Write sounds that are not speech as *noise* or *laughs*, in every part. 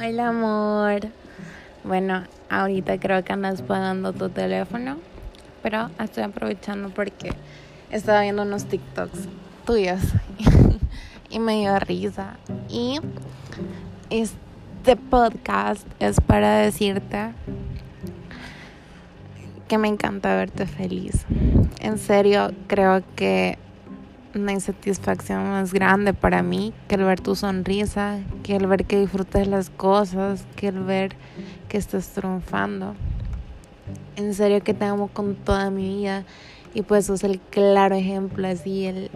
Hola amor. Bueno, ahorita creo que andas pagando tu teléfono, pero estoy aprovechando porque estaba viendo unos TikToks tuyos *laughs* y me dio risa. Y este podcast es para decirte que me encanta verte feliz. En serio, creo que no hay satisfacción más grande para mí que el ver tu sonrisa, que el ver que disfrutas las cosas, que el ver que estás triunfando. En serio que te amo con toda mi vida y pues sos el claro ejemplo, así el,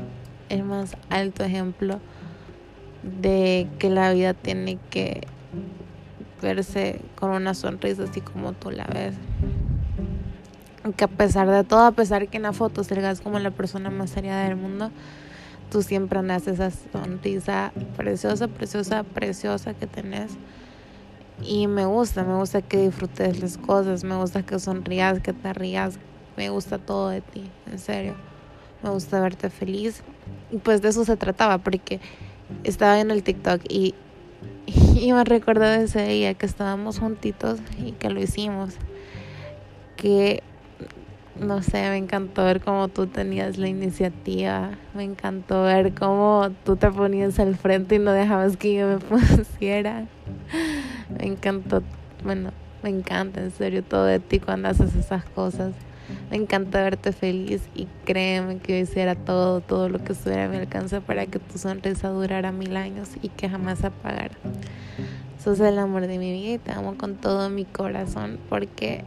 el más alto ejemplo de que la vida tiene que verse con una sonrisa así como tú la ves que a pesar de todo, a pesar que en la foto salgas como la persona más seria del mundo, tú siempre andas esa sonrisa preciosa, preciosa, preciosa que tenés. Y me gusta, me gusta que disfrutes las cosas, me gusta que sonrías, que te rías, me gusta todo de ti, en serio. Me gusta verte feliz. Y pues de eso se trataba, porque estaba en el TikTok y, *laughs* y me recuerdo ese día que estábamos juntitos y que lo hicimos. Que no sé, me encantó ver cómo tú tenías la iniciativa, me encantó ver cómo tú te ponías al frente y no dejabas que yo me *laughs* pusiera. Me encantó, bueno, me encanta en serio todo de ti cuando haces esas cosas. Me encanta verte feliz y créeme que yo hiciera todo, todo lo que estuviera a mi alcance para que tu sonrisa durara mil años y que jamás apagara. Sos el amor de mi vida y te amo con todo mi corazón porque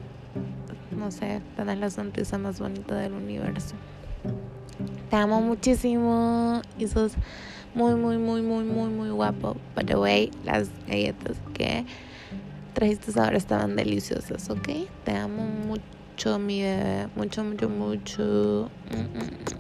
no sé, tener la sonrisa más bonita del universo. Te amo muchísimo y sos muy, muy, muy, muy, muy, muy guapo. By the way, las galletas que trajiste ahora estaban deliciosas, ¿ok? Te amo mucho, mi bebé. Mucho, mucho, mucho. Mm, mm, mm.